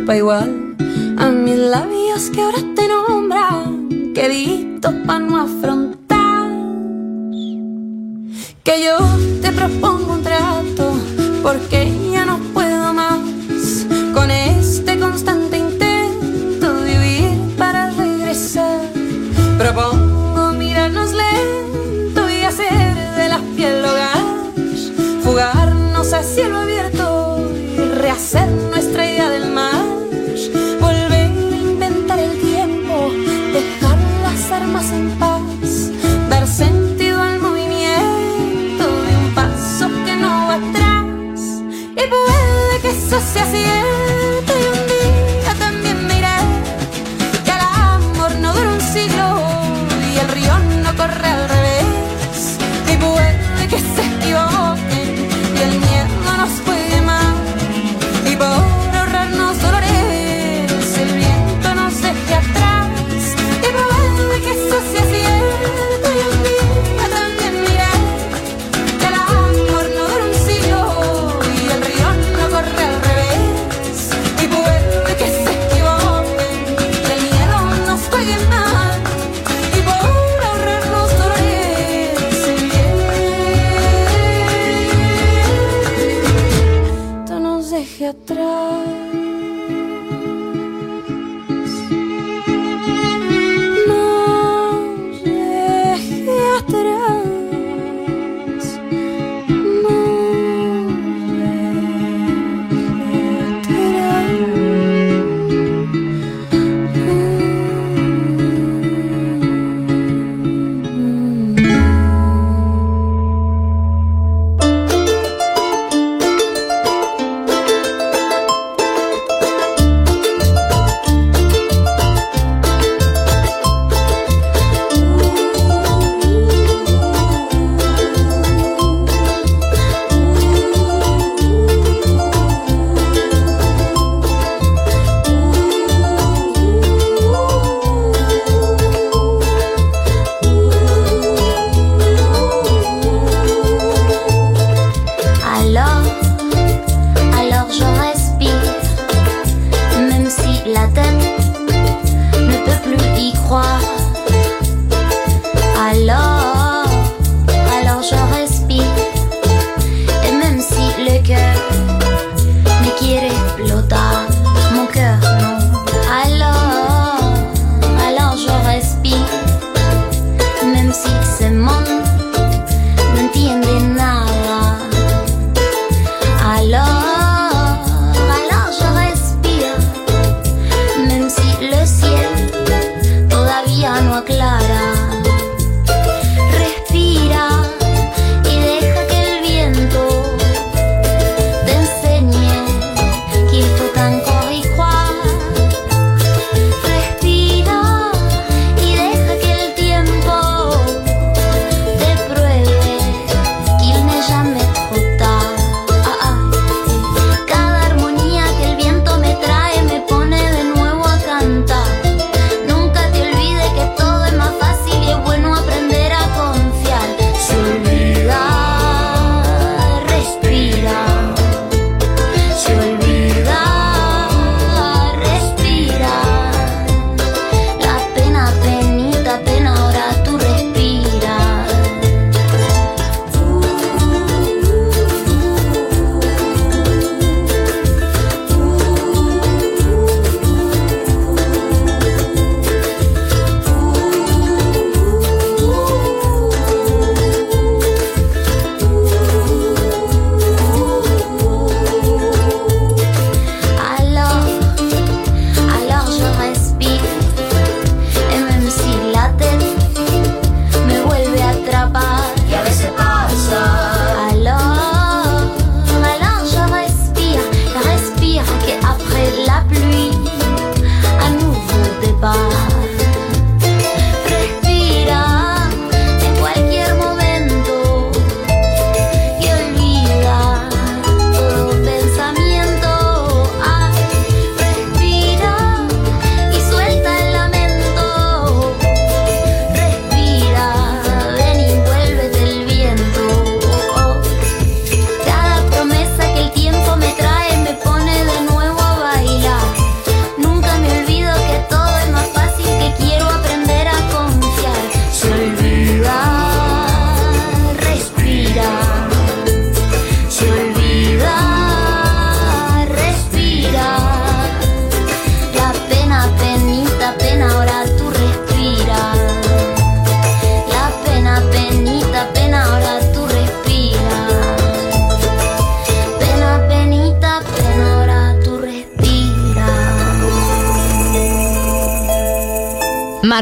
Que sepa igual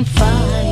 On fire.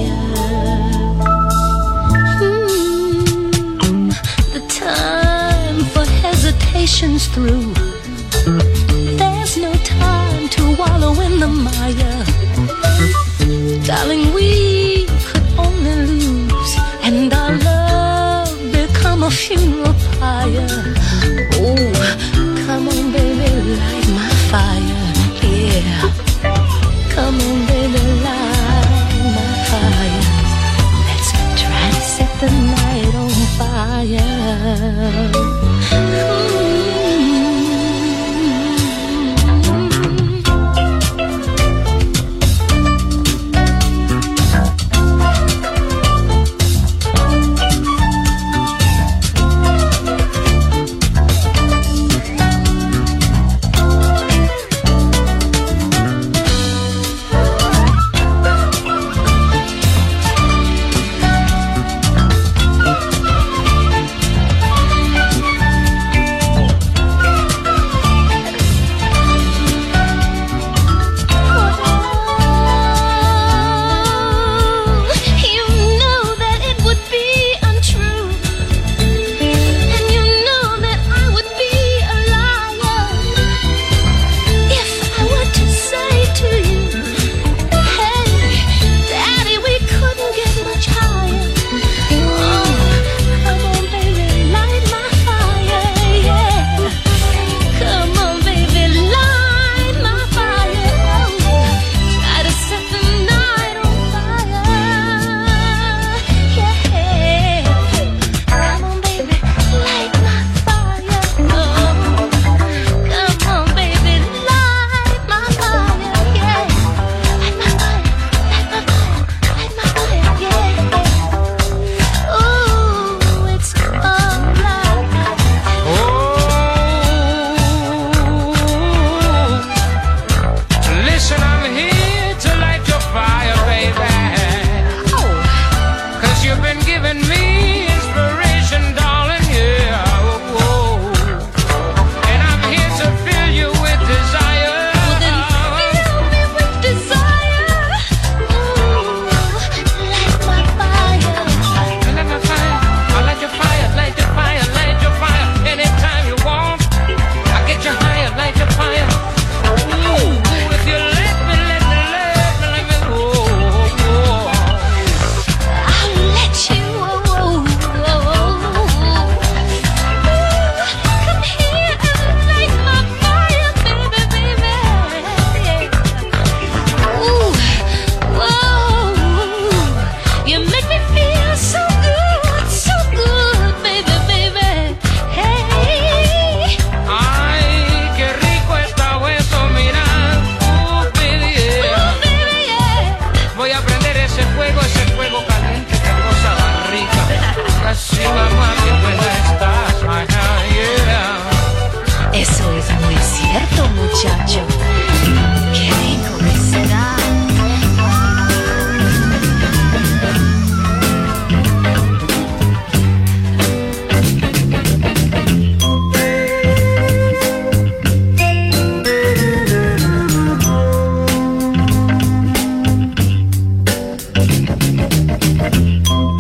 much.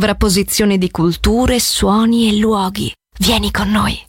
sovrapposizione di culture, suoni e luoghi. Vieni con noi.